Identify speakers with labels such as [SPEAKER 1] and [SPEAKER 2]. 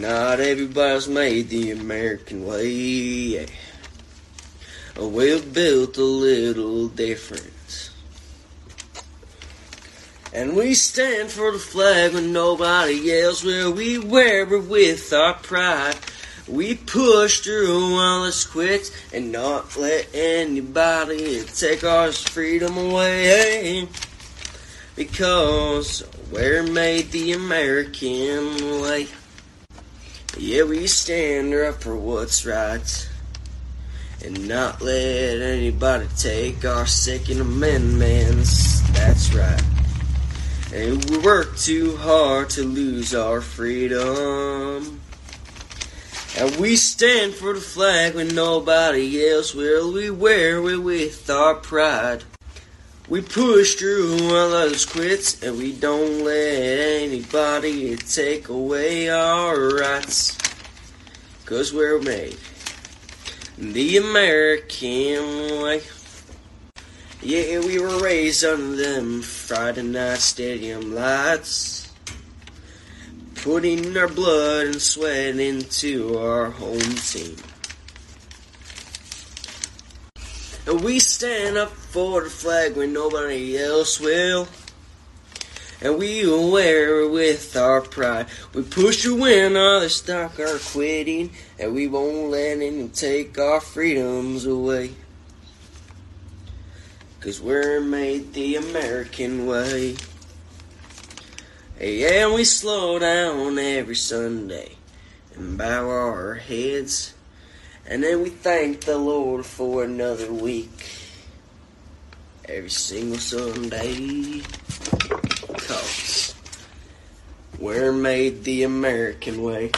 [SPEAKER 1] Not everybody's made the American way. We're built a little different. And we stand for the flag when nobody else will. We wear it with our pride. We push through all this quits and not let anybody take our freedom away. Because we're made the American way. Yeah, we stand up for what's right and not let anybody take our Second Amendments. That's right. And we work too hard to lose our freedom. And we stand for the flag when nobody else will. We wear it with our pride. We push through all those quits and we don't let anybody to take away our rights. Cause we're made the American way. Yeah, we were raised under them Friday night stadium lights. Putting our blood and sweat into our home team. And we stand up for the flag when nobody else will. And we will wear it with our pride. We push you when others stop are quitting. And we won't let anyone take our freedoms away. Cause we're made the American way. Yeah, and we slow down every Sunday and bow our heads. And then we thank the Lord for another week. Every single Sunday. Cause we're made the American way.